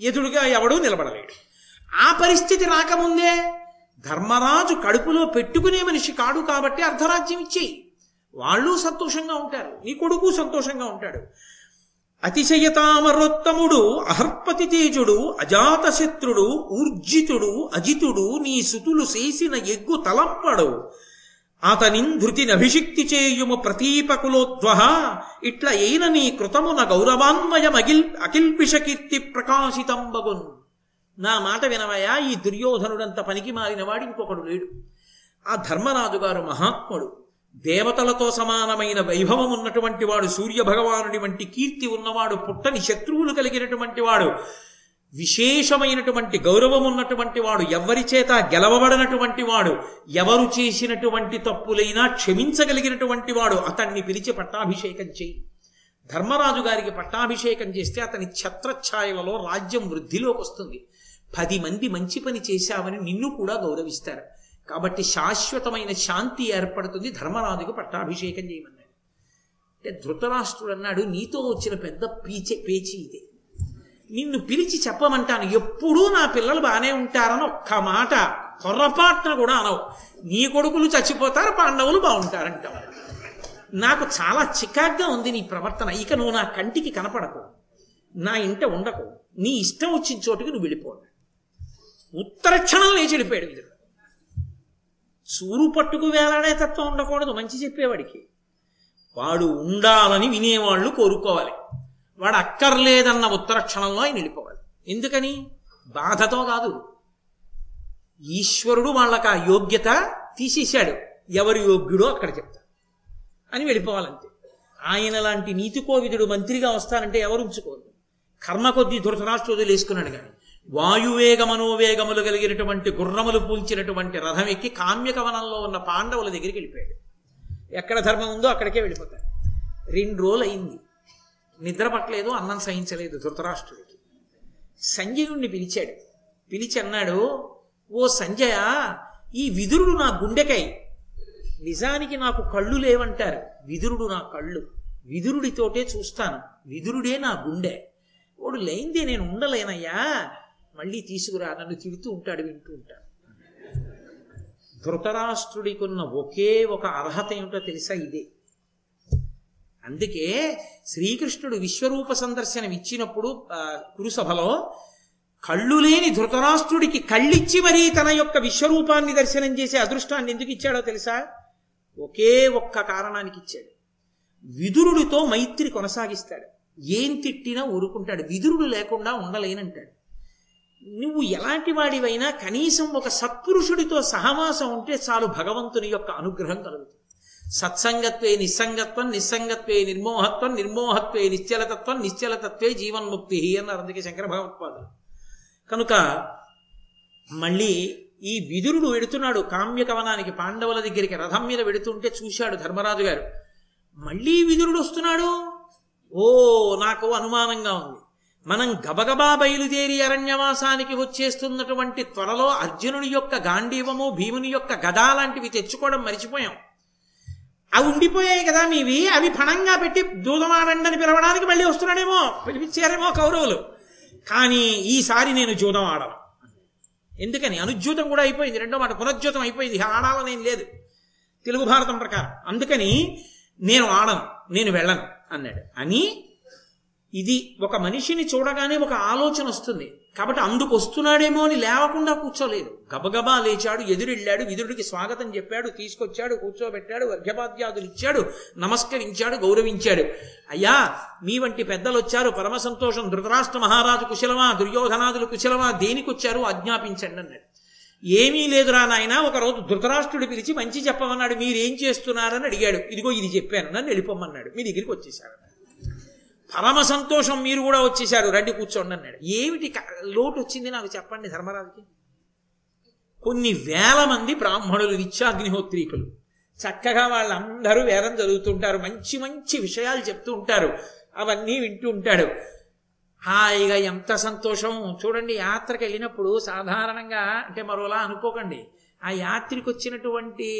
ఎదురుగా ఎవడూ నిలబడలేడు. ఆ పరిస్థితి రాకముందే ధర్మరాజు కడుపులో పెట్టుకునే మనిషి కాడు కాబట్టి అర్ధరాజ్యం ఇచ్చేయి వాళ్ళు సంతోషంగా ఉంటారు. నీ కొడుకు సంతోషంగా ఉంటాడు. అతిశయతామరోత్తముడు అహర్పతి తేజుడు అజాతశత్రుడు ఊర్జితుడు అజితుడు నీ సుతులు చేసిన ఎగ్గు తలంపడు. అతనిన్ ధృతినభిషిక్తి చేయుము ప్రతీపకులోద్వహ ఇట్ల అయిన నీ కృతమున గౌరవాన్వయమగిల్ అకిల్పిషకీర్తి ప్రకాశితంబగున్ నా మాట వినవయా ఈ దుర్యోధనుడంత పనికి మారినవాడు ఇంకొకడు లేడు. ఆ ధర్మరాజు గారు మహాత్ముడు. దేవతలతో సమానమైన వైభవం ఉన్నటువంటి వాడు సూర్య భగవానుడి వంటి కీర్తి ఉన్నవాడు పుట్టని శత్రువులు కలిగినటువంటి వాడు. విశేషమైనటువంటి గౌరవం ఉన్నటువంటి వాడు ఎవరి చేత గెలవబడినటువంటి వాడు ఎవరు చేసినటువంటి తప్పులైనా క్షమించగలిగినటువంటి వాడు అతన్ని పిలిచి పట్టాభిషేకం చేయి. ధర్మరాజు గారికి పట్టాభిషేకం చేస్తే అతని ఛత్రఛాయలలో రాజ్యం వృద్ధిలోకి వస్తుంది. పది మంది మంచి పని చేశామని నిన్ను కూడా గౌరవిస్తారు. కాబట్టి శాశ్వతమైన శాంతి ఏర్పడుతుంది ధర్మరాజుకు పట్టాభిషేకం చేయమన్నాడు. అంటే ధృతరాష్ట్రుడు అన్నాడు నీతో వచ్చిన పెద్ద పీచే పేచి ఇదే. నిన్ను పిలిచి చెప్పమంటాను. ఎప్పుడూ నా పిల్లలు బాగానే ఉంటారని ఒక్క మాట. పొర్రపాటున కూడా అనవు. నీ కొడుకులు చచ్చిపోతారు పాండవులు బాగుంటారంటావు. నాకు చాలా చికాగ్గా ఉంది నీ ప్రవర్తన. ఇక నువ్వు నా కంటికి కనపడకు. నా ఇంట ఉండకు. నీ ఇష్టం వచ్చిన చోటుకి నువ్వు వెళ్ళిపో ఉత్తర క్షణం లేచి వెళ్ళిపోయాడు చూరు పట్టుకు వేలాడే తత్వం ఉండకూడదు. మంచి చెప్పేవాడికి. వాడు ఉండాలని వినేవాళ్ళు కోరుకోవాలి. వాడు అక్కర్లేదన్న ఉత్తర క్షణంలో ఆయన వెళ్ళిపోవాలి. ఎందుకని? బాధతో కాదు. ఈశ్వరుడు వాళ్ళకి ఆ యోగ్యత తీసేశాడు. ఎవరు యోగ్యుడో అక్కడ చెప్తా అని వెళ్ళిపోవాలంతే. ఆయన లాంటి నీతి కోవిదుడు మంత్రిగా వస్తానంటే ఎవరు ఉంచుకోరు కర్మ కొద్దీ ధృతరాష్ట్రుడు వేసుకున్నాడు కానీ వాయువేగమనోవేగములు కలిగినటువంటి గుర్రములు పూల్చినటువంటి రథం ఎక్కి కామ్యకవనంలో ఉన్న పాండవుల దగ్గరికి వెళ్ళిపోయాడు. ఎక్కడ ధర్మం ఉందో అక్కడికే వెళ్ళిపోతాడు. రెండు రోజులు అయింది నిద్ర పట్టలేదు అన్నం సహించలేదు ధృతరాష్ట్రుడికి. సంజయుణ్ణి పిలిచాడు. పిలిచి అన్నాడు ఓ సంజయ ఈ విదురుడు నా గుండెకై. నిజానికి నాకు కళ్ళు లేవంటారు. విదురుడు నా కళ్ళు. విదురుడితోటే చూస్తాను. విదురుడే నా గుండె. వాడు లేనిదే నేను ఉండలేనయ్యా. మళ్ళీ తీసుకురా. నన్ను తిడుతూ ఉంటాడు వింటూ ఉంటాడు. ధృతరాష్ట్రుడికున్న ఒకే ఒక అర్హత ఏమిటో తెలుసా ఇదే. అందుకే శ్రీకృష్ణుడు విశ్వరూప సందర్శనం ఇచ్చినప్పుడు కురుసభలో కళ్ళు లేని ధృతరాష్ట్రుడికి కళ్ళిచ్చి మరీ తన యొక్క విశ్వరూపాన్ని దర్శనం చేసే అదృష్టాన్ని ఎందుకు ఇచ్చాడో తెలుసా? ఒకే ఒక్క కారణానికి ఇచ్చాడు. విదురుడితో మైత్రి కొనసాగిస్తాడు. ఏం తిట్టినా ఊరుకుంటాడు. విదురుడు లేకుండా ఉండలేనంటాడు. నువ్వు ఎలాంటి వాడివైనా కనీసం ఒక సత్పురుషుడితో సహవాసం ఉంటే చాలు భగవంతుని యొక్క అనుగ్రహం కలుగుతుంది. సత్సంగత్వే నిస్సంగత్వం నిస్సంగత్వే నిర్మోహత్వం నిర్మోహత్వే నిశ్చలతత్వం నిశ్చలతత్వే జీవన్ముక్తి అన్నారు అందుకే శంకర భగవత్పాదులు కనుక మళ్ళీ ఈ విదురుడు వెడుతున్నాడు కామ్యకవనానికి పాండవుల దగ్గరికి రథం మీద వెడుతుంటే చూశాడు ధర్మరాజు గారు. మళ్ళీ విదురుడు వస్తున్నాడు? ఓ నాకు అనుమానంగా ఉంది. మనం గబగబా బయలుదేరి అరణ్యవాసానికి వచ్చేస్తున్నటువంటి త్వరలో అర్జునుని యొక్క గాంధీవము భీముని యొక్క గదా లాంటివి తెచ్చుకోవడం మర్చిపోయాం. అవి ఉండిపోయాయి కదా మీవి అవి ఫణంగా పెట్టి జూదమాడండి పిలవడానికి మళ్ళీ వస్తున్నాడేమో పిలిపించారేమో కౌరవులు. కానీ ఈసారి నేను జూదం ఆడను. ఎందుకని? అనుజ్యూతం కూడా అయిపోయింది రెండో మాట పునర్జ్యూతం అయిపోయింది ఆడాలనేం లేదు. తెలుగు భారతం ప్రకారం. అందుకని నేను ఆడను నేను వెళ్ళను అన్నాడు. అని ఇది ఒక మనిషిని చూడగానే ఒక ఆలోచన వస్తుంది. కాబట్టి అందుకు వస్తున్నాడేమో అని లేవకుండా కూర్చోలేదు. గబగబా లేచాడు ఎదురెళ్ళాడు విదురుడికి స్వాగతం చెప్పాడు తీసుకొచ్చాడు కూర్చోబెట్టాడు అర్ఘ్యపాద్యాదులు ఇచ్చాడు నమస్కరించాడు గౌరవించాడు. అయ్యా మీ వంటి పెద్దలు వచ్చారు పరమ సంతోషం ధృతరాష్ట్ర మహారాజు కుశలమా దుర్యోధనాదులు కుశలమా దేనికి వచ్చారు ఆజ్ఞాపించండి అన్నాడు. ఏమీ లేదురా నాయన ఒకరోజు ధృతరాష్ట్రుడు పిలిచి మంచి చెప్పమన్నాడు మీరేం చేస్తున్నారని అడిగాడు. ఇదిగో ఇది చెప్పాను నన్ను వెళ్ళిపోమన్నాడు మీ దగ్గరికి వచ్చేసాడు పరమ సంతోషం మీరు కూడా వచ్చేసారు రండి కూర్చోండి అన్నాడు. ఏమిటి లోటు వచ్చింది నాకు చెప్పండి ధర్మరాజుకి? కొన్ని వేల మంది బ్రాహ్మణులు నిత్యాగ్నిహోత్రీకులు చక్కగా వాళ్ళందరూ వేదం చదువుతుంటారు. మంచి మంచి విషయాలు చెప్తూ ఉంటారు. అవన్నీ వింటూ ఉంటాడు. హాయిగా ఎంత సంతోషం. చూడండి యాత్రకు వెళ్ళినప్పుడు సాధారణంగా అంటే మరోలా అనుకోకండి. ఆ యాత్రికి వచ్చినటువంటి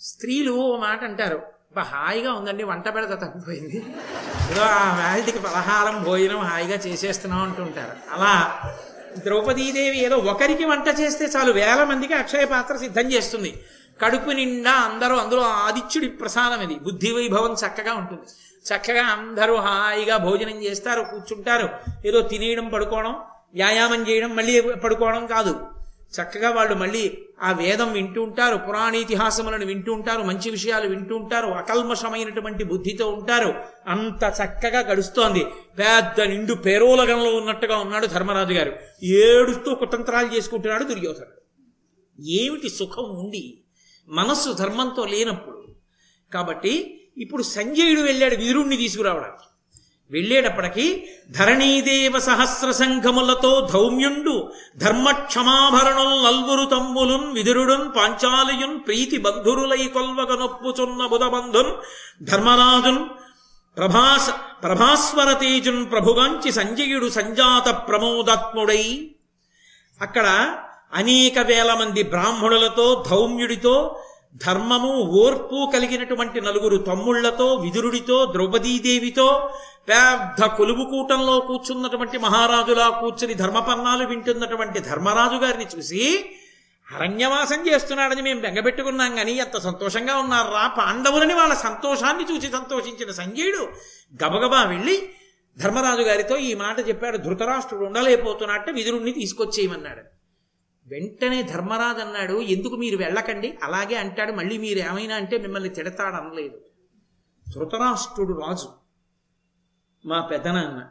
స్త్రీలు ఓ మాట అంటారు. బా హాయిగా ఉందండి వంట పెడత తప్పిపోయింది. ఏదో ఆ వ్యాధికి పలహారం భోజనం హాయిగా చేసేస్తున్నాం అంటుంటారు. అలా ద్రౌపదీదేవి ఏదో ఒకరికి వంట చేస్తే చాలు వేల మందికి అక్షయ పాత్ర సిద్ధం చేస్తుంది. కడుపు నిండా అందరూ అందులో ఆదిత్యుడి ప్రసాదం ఇది. బుద్ధి వైభవం చక్కగా ఉంటుంది. చక్కగా అందరూ హాయిగా భోజనం చేస్తారు కూర్చుంటారు. ఏదో తినేయడం పడుకోవడం వ్యాయామం చేయడం మళ్ళీ పడుకోవడం కాదు. చక్కగా వాళ్ళు మళ్ళీ ఆ వేదం వింటూ ఉంటారు పురాణీతిహాసములను వింటూ ఉంటారు మంచి విషయాలు వింటూ ఉంటారు అకల్మషమైనటువంటి బుద్ధితో ఉంటారు. అంత చక్కగా గడుస్తోంది. పెద్ద నిండు పేరోలగంలో ఉన్నట్టుగా ఉన్నాడు ధర్మరాజు గారు. ఏడుస్తూ కుతంత్రాలు చేసుకుంటున్నాడు దుర్యోధనుడు. ఏమిటి సుఖం ఉండి మనస్సు ధర్మంతో లేనప్పుడు? కాబట్టి ఇప్పుడు సంజయుడు వెళ్ళాడు వీరుణ్ణి తీసుకురావడానికి. వెళ్ళేటప్పటికీ ధరణీదేవ సహస్ర సంఘములతో ధౌమ్యుండు ధర్మక్షమాభరణుల్ నల్వురు తమ్ములున్ విదురుడున్ పాంచాలియున్ ప్రీతి బంధురులై కొల్వక నొప్పుచున్న బుధబంధున్ ధర్మరాజున్ ప్రభాస్ ప్రభాస్వర తేజున్ ప్రభుగాంచి సంజయుడు సంజాత ప్రమోదాత్ముడై. అక్కడ అనేక వేల మంది బ్రాహ్మణులతో ధౌమ్యుడితో ధర్మము ఓర్పు కలిగినటువంటి నలుగురు తమ్ముళ్ళతో విదురుడితో ద్రౌపదీదేవితో పెద్ద కొలువు కూటంలో కూర్చున్నటువంటి మహారాజులా కూర్చుని ధర్మపన్నాలు వింటున్నటువంటి ధర్మరాజు గారిని చూసి అరణ్యవాసం చేస్తున్నాడని మేము బెంగపెట్టుకున్నాం కానీ ఎంత సంతోషంగా ఉన్నారా? పాండవులని వాళ్ళ సంతోషాన్ని చూసి సంతోషించిన సంజయుడు గబగబా వెళ్ళి ధర్మరాజు గారితో ఈ మాట చెప్పాడు. ధృతరాష్ట్రుడు ఉండలేకపోతున్నట్టు విదురుణ్ణి తీసుకొచ్చేయమన్నాడు. వెంటనే ధర్మరాజు అన్నాడు ఎందుకు మీరు వెళ్ళకండి? అలాగే అంటాడు మళ్ళీ మీరు ఏమైనా అంటే మిమ్మల్ని తిడతాడు అనలేదు ధృతరాష్ట్రుడు రాజు మా పెదనాన్న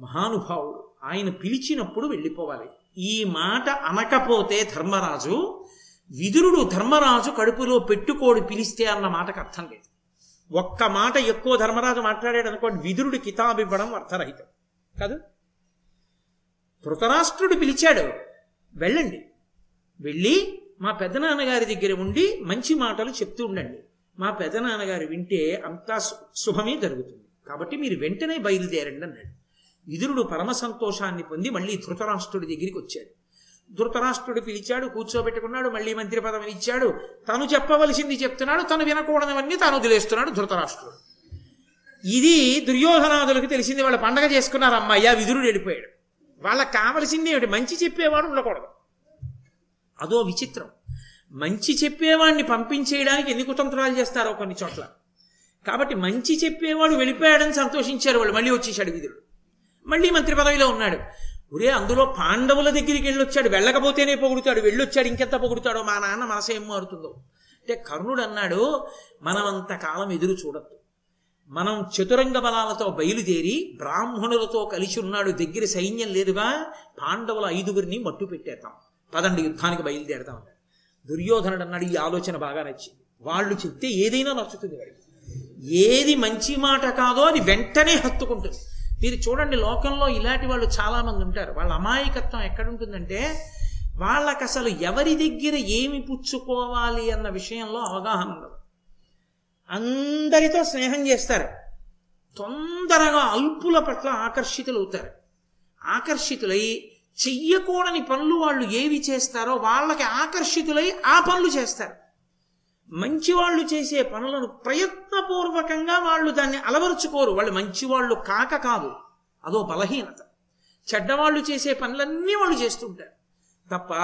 మహానుభావుడు ఆయన పిలిచినప్పుడు వెళ్ళిపోవాలి. ఈ మాట అనకపోతే ధర్మరాజు విదురుడు ధర్మరాజు కడుపులో పెట్టుకోడు పిలిస్తే అన్న మాటకు అర్థం లేదు. ఒక్క మాట ఎక్కువ ధర్మరాజు మాట్లాడాడు అనుకోండి విదురుడు కితాబు ఇవ్వడం అర్థరహితం. కాదు? ధృతరాష్ట్రుడు పిలిచాడు వెళ్ళండి. వెళ్ళి మా పెదనాన్నగారి దగ్గర ఉండి మంచి మాటలు చెప్తూ ఉండండి. మా పెదనాన్నగారు వింటే అంతా సు- శుభమే జరుగుతుంది. కాబట్టి మీరు వెంటనే బయలుదేరండి అన్నాడు. విదురుడు పరమ సంతోషాన్ని పొంది మళ్ళీ ధృతరాష్ట్రుడి దగ్గరికి వచ్చాడు. ధృతరాష్ట్రుడు పిలిచాడు కూర్చోబెట్టుకున్నాడు మళ్ళీ మంత్రి పదవిని ఇచ్చాడు. తను చెప్పవలసింది చెప్తున్నాడు తను వినకూడనివన్నీ తాను వదిలేస్తున్నాడు ధృతరాష్ట్రుడు. ఇది దుర్యోధనాదులకు తెలిసింది వాళ్ళ పండగ చేసుకున్నారు అమ్మయ్య విదురుడు వెళ్ళిపోయాడు. వాళ్ళకి కావలసింది ఏమిటి? మంచి చెప్పేవాడు ఉండకూడదు. అదో విచిత్రం. మంచి చెప్పేవాడిని పంపించేయడానికి ఎన్ని కుతంత్రాలు చేస్తారో కొన్ని చోట్ల. కాబట్టి మంచి చెప్పేవాడు వెళ్ళిపోయాడని సంతోషించారు వాళ్ళు. మళ్ళీ వచ్చేసాడు విధుడు. మళ్ళీ మంత్రి పదవిలో ఉన్నాడు. ఒరే అందులో పాండవుల దగ్గరికి వెళ్ళొచ్చాడు. వెళ్ళకపోతేనే పొగుడుతాడు. వెళ్ళొచ్చాడు ఇంకెంత పొగుడుతాడో మా నాన్న మనసు ఏం మారుతుందో. అంటే కర్ణుడు అన్నాడు మనమంత కాలం ఎదురు చూడద్దు. మనం చతురంగ బలాలతో బయలుదేరి బ్రాహ్మణులతో కలిసి ఉన్నాడు. దగ్గర సైన్యం లేదుగా పాండవుల ఐదుగురిని మట్టు పెట్టేద్దాం పదండి యుద్ధానికి బయలుదేరదాం అన్నాడు. దుర్యోధనుడు అన్నాడు ఈ ఆలోచన బాగా నచ్చింది. వాళ్ళు చెప్తే ఏదైనా నచ్చుతుంది వాడికి. ఏది మంచి మాట కాదో అది వెంటనే హత్తుకుంటుంది. మీరు చూడండి లోకంలో ఇలాంటి వాళ్ళు చాలా మంది ఉంటారు. వాళ్ళ అమాయకత్వం ఎక్కడుంటుందంటే వాళ్ళకి అసలు ఎవరి దగ్గర ఏమి పుచ్చుకోవాలి అన్న విషయంలో అవగాహన ఉండదు. అందరితో స్నేహం చేస్తారు. తొందరగా అల్పుల పట్ల ఆకర్షితులవుతారు. ఆకర్షితులై చెయ్యకూడని పనులు వాళ్ళు ఏవి చేస్తారో వాళ్ళకి ఆకర్షితులై ఆ పనులు చేస్తారు. మంచి వాళ్ళు చేసే పనులను ప్రయత్నపూర్వకంగా వాళ్ళు దాన్ని అలవరుచుకోరు. వాళ్ళు మంచివాళ్ళు కాక కాదు. అదో బలహీనత. చెడ్డవాళ్ళు చేసే పనులన్నీ వాళ్ళు చేస్తుంటారు తప్ప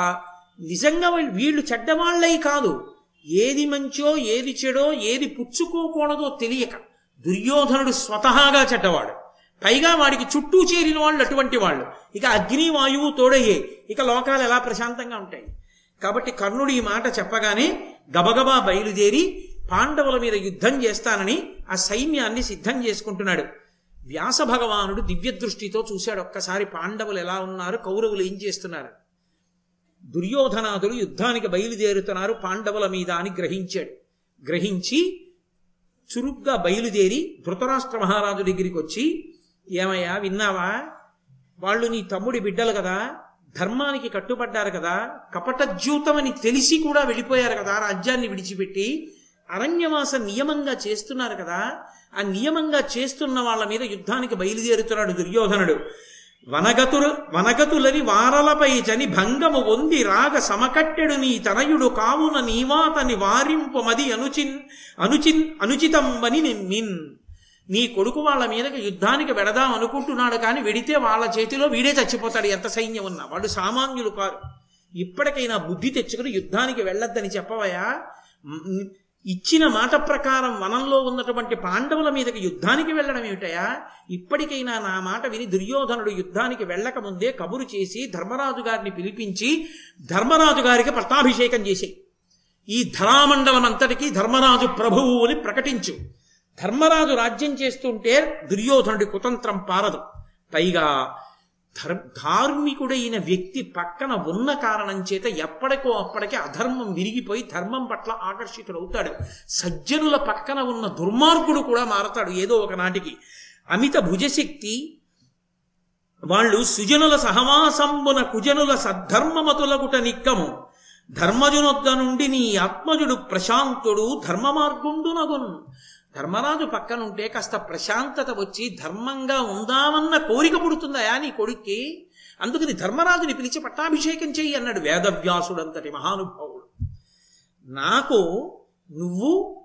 నిజంగా వాళ్ళు వీళ్ళు చెడ్డవాళ్ళై కాదు. ఏది మంచో ఏది చెడో ఏది పుచ్చుకోకూడదో తెలియక దుర్యోధనుడు స్వతహాగా చెడ్డవాడు. పైగా వాడికి చుట్టూ చేరిన వాళ్ళు అటువంటి వాళ్ళు. ఇక అగ్ని వాయువు తోడయ్యే. ఇక లోకాలు ఎలా ప్రశాంతంగా ఉంటాయి. కాబట్టి కర్ణుడు ఈ మాట చెప్పగానే గబగబా బయలుదేరి పాండవుల మీద యుద్ధం చేస్తానని ఆ సైన్యాన్ని సిద్ధం చేసుకుంటున్నాడు. వ్యాస భగవానుడు దివ్య దృష్టితో చూశాడు. ఒక్కసారి పాండవులు ఎలా ఉన్నారు? కౌరవులు ఏం చేస్తున్నారు? దుర్యోధనాదులు యుద్ధానికి బయలుదేరుతున్నారు. పాండవుల మీద అని గ్రహించాడు. గ్రహించి చురుగ్గా బయలుదేరి ధృతరాష్ట్ర మహారాజు దగ్గరికి వచ్చి ఏమయ్యా విన్నావా? వాళ్ళు నీ తమ్ముడి బిడ్డలు కదా ధర్మానికి కట్టుబడ్డారు కదా కపటజ్యూతమని తెలిసి కూడా వెళ్ళిపోయారు కదా రాజ్యాన్ని విడిచిపెట్టి అరణ్యవాస నియమంగా చేస్తున్నారు కదా ఆ నియమంగా చేస్తున్న వాళ్ళ మీద యుద్ధానికి బయలుదేరుతున్నాడు దుర్యోధనుడు. వనగతులు వనగతులని వారలపై చని భంగము వంది రాగ సమకట్టెడు నీ తనయుడు కావున నీవాతని వారింపమది అనుచిన్ అనుచిన్ అనుచితంబని నిమ్మిన్ నీ కొడుకు వాళ్ళ మీదకి యుద్ధానికి వెడదాం అనుకుంటున్నాడు కానీ వెడితే వాళ్ళ చేతిలో వీడే చచ్చిపోతాడు. ఎంత సైన్యం ఉన్నా? వాడు సామాన్యులు కారు. ఇప్పటికైనా బుద్ధి తెచ్చుకుని యుద్ధానికి వెళ్ళొద్దని చెప్పవయా ఇచ్చిన మాట ప్రకారం వనంలో ఉన్నటువంటి పాండవుల మీదకి యుద్ధానికి వెళ్ళడం ఏమిటయా ఇప్పటికైనా నా మాట విని దుర్యోధనుడు యుద్ధానికి వెళ్ళక ముందే కబురు చేసి ధర్మరాజు గారిని పిలిపించి ధర్మరాజు గారికి పట్టాభిషేకం చేసి ఈ ధరామండలం అంతటికీ ధర్మరాజు ప్రభువు అని ప్రకటించు. ధర్మరాజు రాజ్యం చేస్తుంటే దుర్యోధనుడి కుతంత్రం పారదు. పైగా ధర్ ధార్మికుడైన వ్యక్తి పక్కన ఉన్న కారణం చేత ఎప్పటికో అప్పటికే అధర్మం విరిగిపోయి ధర్మం పట్ల ఆకర్షితుడవుతాడు. సజ్జనుల పక్కన ఉన్న దుర్మార్గుడు కూడా మారతాడు ఏదో ఒక నాటికి. అమిత భుజశక్తి వాళ్ళు సుజనుల సహవాసంబున కుజనుల సద్ధర్మమతులగుట నిక్కము. ధర్మజునొద్ద నుండి నీ ఆత్మజుడు ప్రశాంతుడు ధర్మ మార్గుండునగున్ ధర్మరాజు పక్కనుంటే కాస్త ప్రశాంతత వచ్చి ధర్మంగా ఉందామన్న కోరిక పుడుతుందయా నీ కొడుక్కి? అందుకని ధర్మరాజుని పిలిచి పట్టాభిషేకం చెయ్యి అన్నాడు వేదవ్యాసుడంతటి మహానుభావుడు. నాకు నువ్వు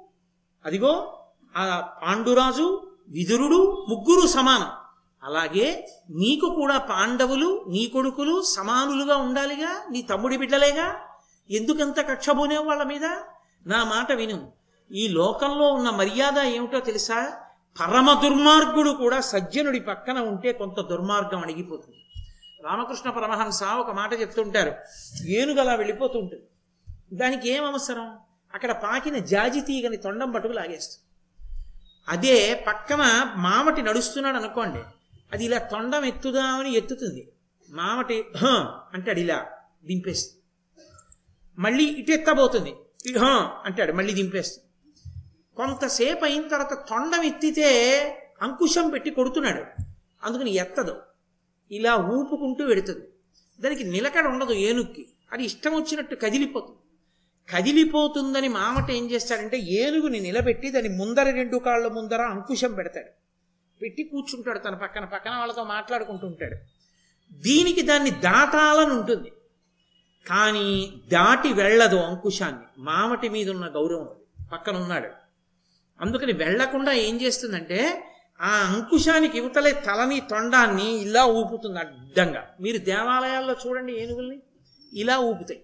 అదిగో ఆ పాండురాజు విదురుడు ముగ్గురు సమానం. అలాగే నీకు కూడా పాండవులు నీ కొడుకులు సమానులుగా ఉండాలిగా నీ తమ్ముడి బిడ్డలేగా? ఎందుకంత కక్షబోనే వాళ్ళ మీద? నా మాట విను. ఈ లోకంలో ఉన్న మర్యాద ఏమిటో తెలుసా? పరమ దుర్మార్గుడు కూడా సజ్జనుడి పక్కన ఉంటే కొంత దుర్మార్గం అణిగిపోతుంది. రామకృష్ణ పరమహంస ఒక మాట చెప్తుంటారు. ఏనుగు అలా వెళ్ళిపోతూ ఉంటుంది దానికి ఏం అవసరం? అక్కడ పాకిన జాజి తీగని తొండం పట్టుకు లాగేస్తుంది. అదే పక్కన మామటి నడుస్తున్నాడు అనుకోండి. అది ఇలా తొండం ఎత్తుదామని ఎత్తుతుంది. మామటి అంటాడు ఇలా దింపేస్తుంది. మళ్ళీ ఇటు ఎత్తబోతుంది. అంటాడు మళ్ళీ దింపేస్తుంది. కొంతసేపు అయిన తర్వాత తొండం ఎత్తితే అంకుశం పెట్టి కొడుతున్నాడు. అందుకని ఎత్తదు. ఇలా ఊపుకుంటూ వెడుతుంది. దానికి నిలకడ ఉండదు ఏనుక్కి. అది ఇష్టం వచ్చినట్టు కదిలిపోతుంది. కదిలిపోతుందని మామట ఏం చేస్తాడంటే ఏనుగుని నిలబెట్టి దాని ముందర రెండు కాళ్ళ ముందర అంకుశం పెడతాడు. పెట్టి కూర్చుంటాడు తన పక్కన పక్కన వాళ్ళతో మాట్లాడుకుంటూ ఉంటాడు. దీనికి దాన్ని దాటాలని ఉంటుంది. కానీ దాటి వెళ్ళదు అంకుశాన్ని. మామటి మీద ఉన్న గౌరవం పక్కన ఉన్నాడు అందుకని వెళ్ళకుండా ఏం చేస్తుందంటే ఆ అంకుశానికి ఇవతలే తలని తొండాన్ని ఇలా ఊపుతుంది అడ్డంగా. మీరు దేవాలయాల్లో చూడండి ఏనుగుల్ని. ఇలా ఊపుతాయి.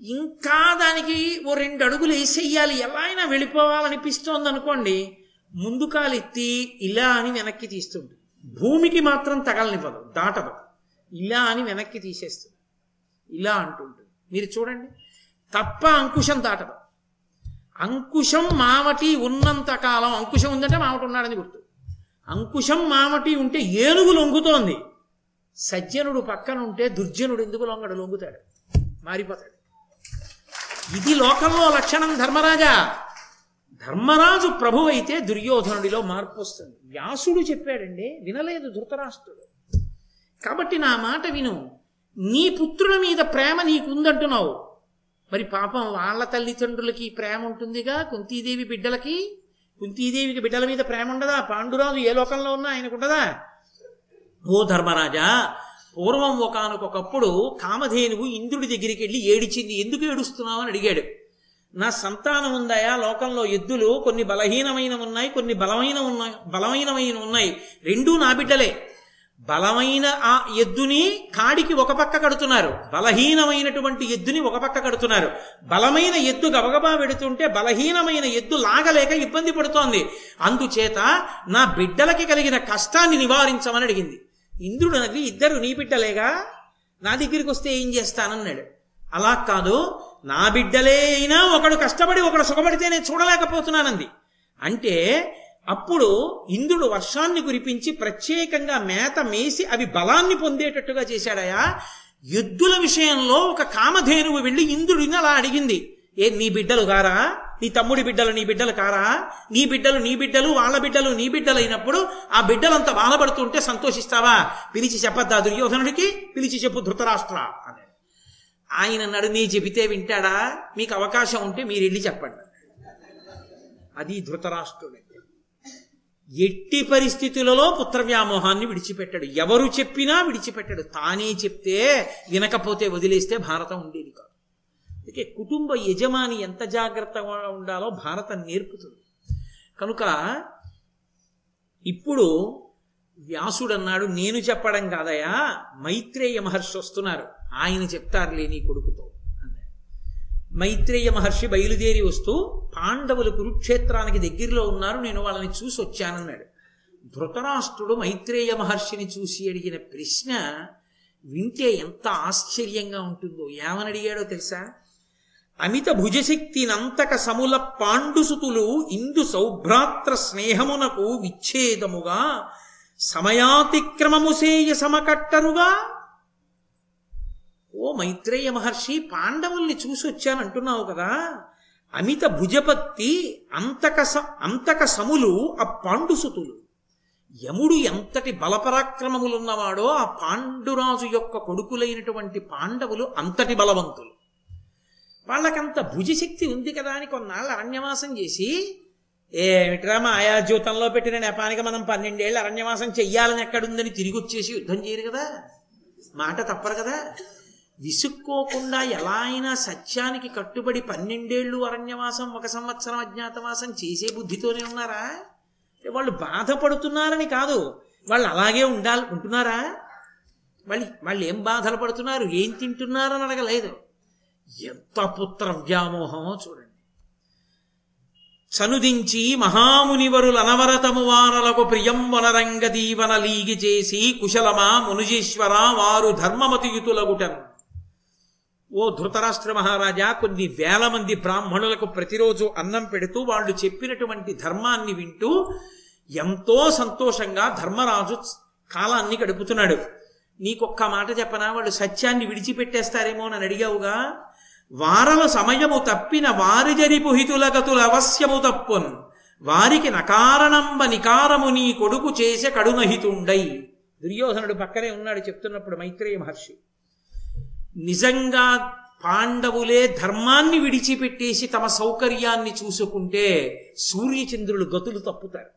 ఇంకా దానికి ఓ రెండు అడుగులు వేసేయాలి. ఎలా అయినా వెళ్ళిపోవాలనిపిస్తోంది అనుకోండి ముందు కాలెత్తి ఇలా అని వెనక్కి తీస్తుంది. భూమికి మాత్రం తగలనివ్వదు దాటదు. ఇలా అని వెనక్కి తీసేస్తుంది. ఇలా అంటుంటుంది. మీరు చూడండి. తప్ప అంకుశం దాటదు. అంకుశం మామటి ఉన్నంత కాలం అంకుశం ఉందంటే మామటి ఉన్నాడని గుర్తు. అంకుశం మామటి ఉంటే ఏనుగు లొంగుతోంది. సజ్జనుడు పక్కన ఉంటే దుర్జనుడు ఎందుకు లొంగడు? లొంగుతాడు. మారిపోతాడు. ఇది లోకంలో లక్షణం ధర్మరాజా. ధర్మరాజు ప్రభు అయితే దుర్యోధనుడిలో మార్పు వస్తుంది. వ్యాసుడు చెప్పాడండి వినలేదు ధృతరాష్ట్రుడు. కాబట్టి నా మాట విను. నీ పుత్రుల మీద ప్రేమ నీకుందంటున్నావు. మరి పాపం వాళ్ళ తల్లిదండ్రులకి ప్రేమ ఉంటుందిగా? కుంతీదేవి బిడ్డలకి? కుంతీదేవికి బిడ్డల మీద ప్రేమ ఉండదా? పాండురాజు ఏ లోకంలో ఉన్నా ఆయనకుండదా ఓ ధర్మరాజా పూర్వం ఒకనకొకప్పుడు కామధేనువు ఇంద్రుడి దగ్గరికి వెళ్ళి ఏడిచింది. ఎందుకు ఏడుస్తున్నావు అని అడిగాడు. నా సంతానం ఉందాయా? లోకంలో ఎద్దులు కొన్ని బలహీనమైన ఉన్నాయి కొన్ని బలమైన ఉన్నాయి బలమైనమైన ఉన్నాయి. రెండూ నా బిడ్డలే. బలమైన ఆ ఎద్దుని కాడికి ఒక పక్క కడుతున్నారు. బలహీనమైనటువంటి ఎద్దుని ఒక పక్క కడుతున్నారు. బలమైన ఎద్దు గబగబా పెడుతుంటే బలహీనమైన ఎద్దు లాగలేక ఇబ్బంది పడుతోంది. అందుచేత నా బిడ్డలకి కలిగిన కష్టాన్ని నివారించమని అడిగింది. ఇంద్రుడు నవ్వి ఇద్దరు నీ బిడ్డలేగా? నా దగ్గరికి వస్తే ఏం చేస్తానన్నాడు. అలా కాదు. నా బిడ్డలే అయినా ఒకడు కష్టపడి ఒకడు సుఖపడితే నేను చూడలేకపోతున్నానంది. అంటే అప్పుడు ఇంద్రుడు వర్షాన్ని కురిపించి ప్రత్యేకంగా మేత మేసి అవి బలాన్ని పొందేటట్టుగా చేశాడయా? ఎద్దుల విషయంలో ఒక కామధేనువు వెళ్ళి ఇంద్రుడిని అలా అడిగింది. ఏ నీ బిడ్డలు కారా? నీ తమ్ముడి బిడ్డలు నీ బిడ్డలు కారా? నీ బిడ్డలు నీ బిడ్డలు వాళ్ళ బిడ్డలు నీ బిడ్డలు అయినప్పుడు ఆ బిడ్డలంతా బాధపడుతుంటే సంతోషిస్తావా? పిలిచి చెప్పద్దా దుర్యోధనుడికి? పిలిచి చెప్పు ధృతరాష్ట్ర అని ఆయన అన్నాడు నీ చెబితే వింటాడా? మీకు అవకాశం ఉంటే మీరు వెళ్ళి చెప్పండి. అది ధృతరాష్ట్రుడే. ఎట్టి పరిస్థితులలో పుత్ర వ్యామోహాన్ని విడిచిపెట్టాడు. ఎవరు చెప్పినా విడిచిపెట్టాడు. తానే చెప్తే వినకపోతే వదిలేస్తే భారతం ఉండేది కాదు. అందుకే కుటుంబ యజమాని ఎంత జాగ్రత్తగా ఉండాలో భారతం నేర్పుతుంది. కనుక ఇప్పుడు వ్యాసుడు అన్నాడు నేను చెప్పడం కాదయా మైత్రేయ మహర్షి వస్తున్నారు. ఆయన చెప్తారులే నీ కొడుకుతో. మైత్రేయ మహర్షి బయలుదేరి వస్తూ పాండవులు కురుక్షేత్రానికి దగ్గరలో ఉన్నారు నేను వాళ్ళని చూసి వచ్చానన్నాడు. ధృతరాష్ట్రుడు మైత్రేయ మహర్షిని చూసి అడిగిన ప్రశ్న వింటే ఎంత ఆశ్చర్యంగా ఉంటుందో ఏమని అడిగాడో తెలుసా? అమిత భుజశక్తినంతక సముల పాండుసుతులు ఇందు సౌభ్రాత్ర స్నేహమునకు విచ్ఛేదముగా సమయాతిక్రమము సేయ సమకట్టరుగా ఓ మైత్రేయ మహర్షి పాండవుల్ని చూసి వచ్చానంటున్నావు కదా. అమిత భుజపత్తి అంతక అంతక సములు ఆ పాండుసుతులు. యముడు ఎంతటి బలపరాక్రమములున్నవాడో ఆ పాండురాజు యొక్క కొడుకులైనటువంటి పాండవులు అంతటి బలవంతులు. వాళ్ళకంత భుజశక్తి ఉంది కదా అని కొన్నాళ్ళు అరణ్యవాసం చేసి ఏమిట్రా మాయా జీవితంలో పెట్టిన నెపానికి మనం పన్నెండేళ్ళు అరణ్యవాసం చెయ్యాలని ఎక్కడుందని తిరిగి వచ్చేసి యుద్ధం చేయరు కదా. మాట తప్పరు కదా. విసుక్కోకుండా ఎలా అయినా సత్యానికి కట్టుబడి పన్నెండేళ్ళు అరణ్యవాసం ఒక సంవత్సరం అజ్ఞాతవాసం చేసే బుద్ధితోనే ఉన్నారా? వాళ్ళు బాధపడుతున్నారని కాదు. వాళ్ళు అలాగే ఉండాలి ఉంటున్నారా? వాళ్ళు వాళ్ళు ఏం బాధలు పడుతున్నారు? ఏం తింటున్నారని అడగలేదు. ఎంత పుత్ర వ్యామోహమో చూడండి. చనుదించి మహామునివరులు అనవరతము వారలకు ప్రియం వనరంగ దీవన లీగి చేసి కుశలమా మునుజేశ్వర వారు ధర్మమతియుతులగుటను. ఓ ధృతరాష్ట్ర మహారాజా కొన్ని వేల మంది బ్రాహ్మణులకు ప్రతిరోజు అన్నం పెడుతూ వాళ్ళు చెప్పినటువంటి ధర్మాన్ని వింటూ ఎంతో సంతోషంగా ధర్మరాజు కాలాన్ని గడుపుతున్నాడు. నీకొక్క మాట చెప్పనా? వాళ్ళు సత్యాన్ని విడిచిపెట్టేస్తారేమో అని అడిగావుగా వారల సమయము తప్పిన వారి జరిపు హితులగతుల అవశ్యము తప్పున్ వారికి నకారణంబ నికారము నీ కొడుకు చేసే కడునహితుండై. దుర్యోధనుడు పక్కనే ఉన్నాడు చెప్తున్నప్పుడు మైత్రేయ మహర్షి. నిజంగా పాండవులే ధర్మాన్ని విడిచిపెట్టేసి తమ సౌకర్యాన్ని చూసుకుంటే సూర్యచంద్రులు గతులు తప్పుతారు.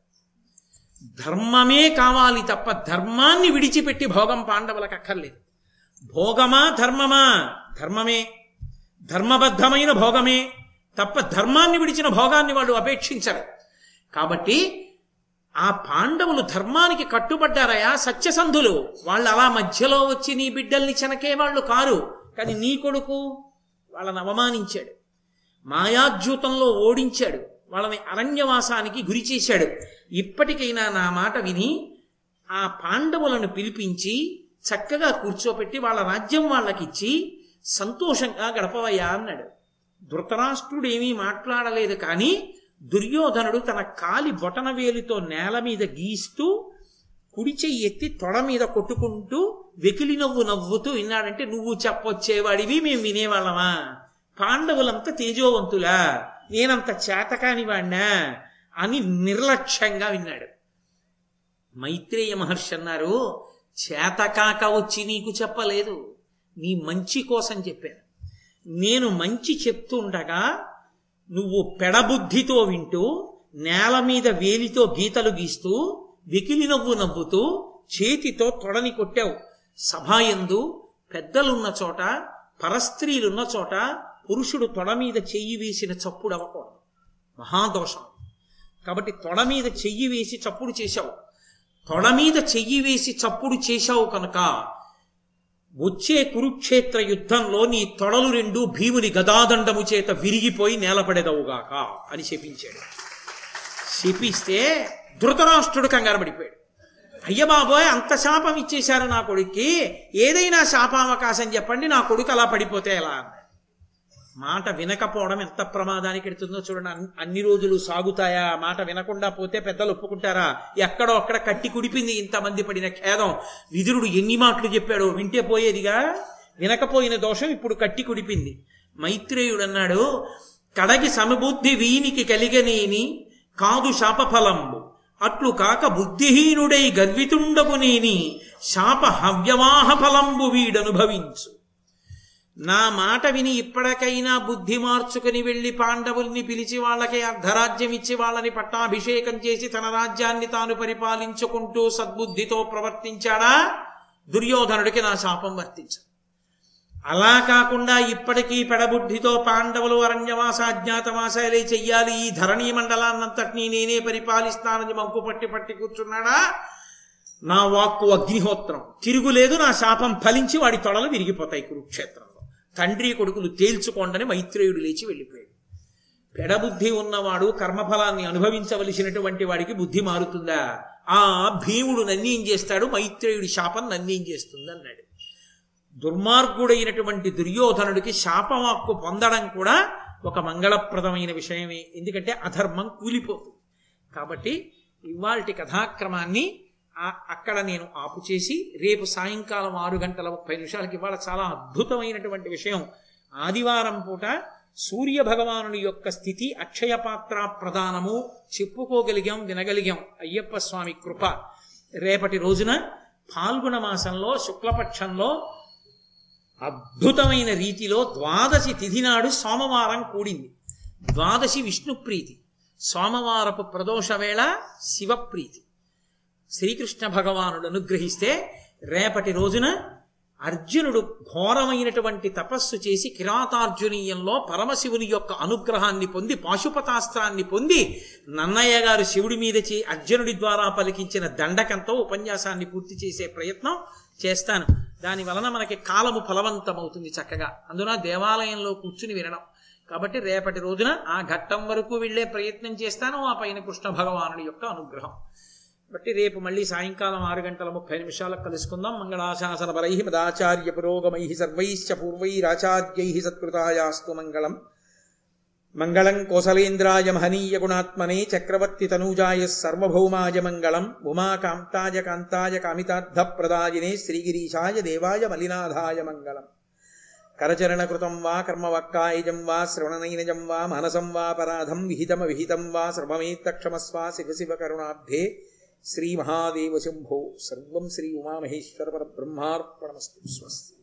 ధర్మమే కావాలి తప్ప ధర్మాన్ని విడిచిపెట్టి భోగం పాండవులకు అక్కర్లేదు. భోగమా ధర్మమా? ధర్మమే. ధర్మబద్ధమైన భోగమే. తప్ప ధర్మాన్ని విడిచిన భోగాన్ని వాళ్ళు అపేక్షించరు. కాబట్టి ఆ పాండవులు ధర్మానికి కట్టుబడ్డారయా సత్యసంధులు. వాళ్ళు అలా మధ్యలో వచ్చి నీ బిడ్డల్ని చెనకే వాళ్ళు కారు. కానీ నీ కొడుకు వాళ్ళని అవమానించాడు. మాయాద్యూతంలో ఓడించాడు. వాళ్ళని అరణ్యవాసానికి గురి చేశాడు. ఇప్పటికైనా నా మాట విని ఆ పాండవులను పిలిపించి చక్కగా కూర్చోపెట్టి వాళ్ళ రాజ్యం వాళ్ళకిచ్చి సంతోషంగా గడపవయ్యా అన్నాడు. ధృతరాష్ట్రుడేమీ మాట్లాడలేదు కానీ దుర్యోధనుడు తన కాలి బొటన వేలితో నేల మీద గీస్తూ కుడి చెయ్యి ఎత్తి తొడ మీద కొట్టుకుంటూ వెకిలి నవ్వు నవ్వుతూ విన్నాడంటే నువ్వు చెప్పొచ్చేవాడివి మేము వినేవాళ్ళమా? పాండవులంతా తేజోవంతులా? నేనంత చేతకాని వాణ్ణా? అని నిర్లక్ష్యంగా విన్నాడు. మైత్రేయ మహర్షి అన్నారు చేతకాక వచ్చి నీకు చెప్పలేదు. నీ మంచి కోసం చెప్పాను. నేను మంచి చెప్తుండగా నువ్వు పెడబుద్ధితో వింటూ నేల మీద వేలితో గీతలు గీస్తూ వెకిలి నవ్వు నవ్వుతూ చేతితో తొడని కొట్టావు. సభాయందు పెద్దలున్న చోట పరస్త్రీలున్న చోట పురుషుడు తొడ మీద చెయ్యి వేసిన చప్పుడు అవ్వకూడదు. మహాదోషం. కాబట్టి తొడ మీద చెయ్యి వేసి చప్పుడు చేశావు. తొడ మీద చెయ్యి వేసి చప్పుడు చేశావు కనుక వచ్చే కురుక్షేత్ర యుద్ధంలో నీ తొడలు రెండు భీముని గదాదండము చేత విరిగిపోయి నేలపడేదవుగాక అని శపించాడు. శపిస్తే ధృతరాష్ట్రుడు కంగారు పడిపోయాడు. అయ్య బాబోయ్ అంత శాపం ఇచ్చేశారు నా కొడుక్కి. ఏదైనా శాపావకాశం చెప్పండి నా కొడుకు అలా పడిపోతే ఎలా? అన్నాడు మాట వినకపోవడం ఎంత ప్రమాదానికి ఎడుతుందో చూడండి. అన్ని రోజులు సాగుతాయా? మాట వినకుండా పోతే పెద్దలు ఒప్పుకుంటారా? ఎక్కడో అక్కడ కట్టి కుడిపింది ఇంతమంది పడిన ఖేదం. విదురుడు ఎన్ని మాటలు చెప్పాడో వింటే పోయేదిగా? వినకపోయిన దోషం ఇప్పుడు కట్టి కుడిపింది. మైత్రేయుడు అన్నాడు కడగి సమబుద్ధి వీనికి కలిగనేని కాదు శాపఫలంబు. అట్లు కాక బుద్ధిహీనుడై గర్వితుండగు నేని శాప హవ్యవాహ ఫలంబు వీడనుభవించు. నా మాట విని ఇప్పటికైనా బుద్ధి మార్చుకుని వెళ్ళి పాండవుల్ని పిలిచి వాళ్ళకి అర్ధరాజ్యం ఇచ్చి వాళ్ళని పట్టాభిషేకం చేసి తన రాజ్యాన్ని తాను పరిపాలించుకుంటూ సద్బుద్ధితో ప్రవర్తించాడా? దుర్యోధనుడికి నా శాపం వర్తించదు. అలా కాకుండా ఇప్పటికీ పెడబుద్ధితో పాండవులు అరణ్యవాస అజ్ఞాతవాసాలే చెయ్యాలి. ఈ ధరణీ మండలాన్నంతటినీ నేనే పరిపాలిస్తానని మంకు పట్టి పట్టి కూర్చున్నాడా? నా వాక్కు అగ్నిహోత్రం. తిరుగులేదు నా శాపం ఫలించి వాడి తొడలు విరిగిపోతాయి కురుక్షేత్రం తండ్రి కొడుకులు తేల్చుకోండని మైత్రేయుడు లేచి వెళ్ళిపోయాడు. పెడబుద్ధి ఉన్నవాడు కర్మఫలాన్ని అనుభవించవలసినటువంటి వాడికి బుద్ధి మారుతుందా? ఆ భీముడు నన్నేం చేస్తాడు? మైత్రేయుడి శాపం నన్నేం చేస్తుంది అన్నాడు. దుర్మార్గుడైనటువంటి దుర్యోధనుడికి శాపమాక్కు పొందడం కూడా ఒక మంగళప్రదమైన విషయమే. ఎందుకంటే అధర్మం కూలిపోతుంది. కాబట్టి ఇవాల్టి కథాక్రమాన్ని అక్కడ నేను ఆపు చేసి రేపు సాయంకాలం ఆరు గంటల ముప్పై నిమిషాలకి ఇవాళ చాలా అద్భుతమైనటువంటి విషయం. ఆదివారం పూట సూర్య భగవానుని యొక్క స్థితి అక్షయ పాత్ర ప్రదానము చెప్పుకోగలిగాం వినగలిగాం. అయ్యప్ప స్వామి కృప. రేపటి రోజున పాల్గొన మాసంలో శుక్లపక్షంలో అద్భుతమైన రీతిలో ద్వాదశి తిథి నాడు సోమవారం కూడింది. ద్వాదశి విష్ణుప్రీతి. సోమవారపు ప్రదోష వేళ శివప్రీతి. శ్రీకృష్ణ భగవానుడు అనుగ్రహిస్తే రేపటి రోజున అర్జునుడు ఘోరమైనటువంటి తపస్సు చేసి కిరాతార్జునీయంలో పరమశివుని యొక్క అనుగ్రహాన్ని పొంది పాశుపతాస్త్రాన్ని పొంది నన్నయ్య గారు శివుడి మీద చే అర్జునుడి ద్వారా పలికించిన దండకంతో ఉపన్యాసాన్ని పూర్తి చేసే ప్రయత్నం చేస్తాను. దాని వలన మనకి కాలము ఫలవంతమవుతుంది చక్కగా. అందున దేవాలయంలో కూర్చుని వినడం. కాబట్టి రేపటి రోజున ఆ ఘట్టం వరకు వెళ్ళే ప్రయత్నం చేస్తాను ఆ పైన కృష్ణ భగవానుడి యొక్క అనుగ్రహం. బట్టి రేపు మళ్ళీ సాయంకాలం ఆరు గంటల ముప్పై నిమిషాలకు కలుసుకుందాం. మంగళాశాసన పరై మదాచార్య పురోగమై సర్వైశ్చ పూర్వైరాచార్యై సత్కృతాయాస్తు మంగళం. మంగళం కోసలేంద్రాయ మహనీయ గుణాత్మనే చక్రవర్తి తనూజాయ సర్వభౌమాయ మంగళం. ఉమాకాంతాయ కాంతాయ కామితార్థ ప్రదాయినే శ్రీగిరీశాయ దేవాయ మలినాథాయ మంగళం. కరచరణకృతం వా కర్మవక్కాయజం వా శ్రవణనైనజం వా మనసం వా పరాధం విహితమ విహితం వా సర్వమేత్తక్షమస్వా శివ శివ కరుణాబ్ధే శ్రీమహాదేవశంభో సర్వం శ్రీ ఉమామహేశ్వర పరబ్రహ్మార్పణమస్తు. స్వస్తి.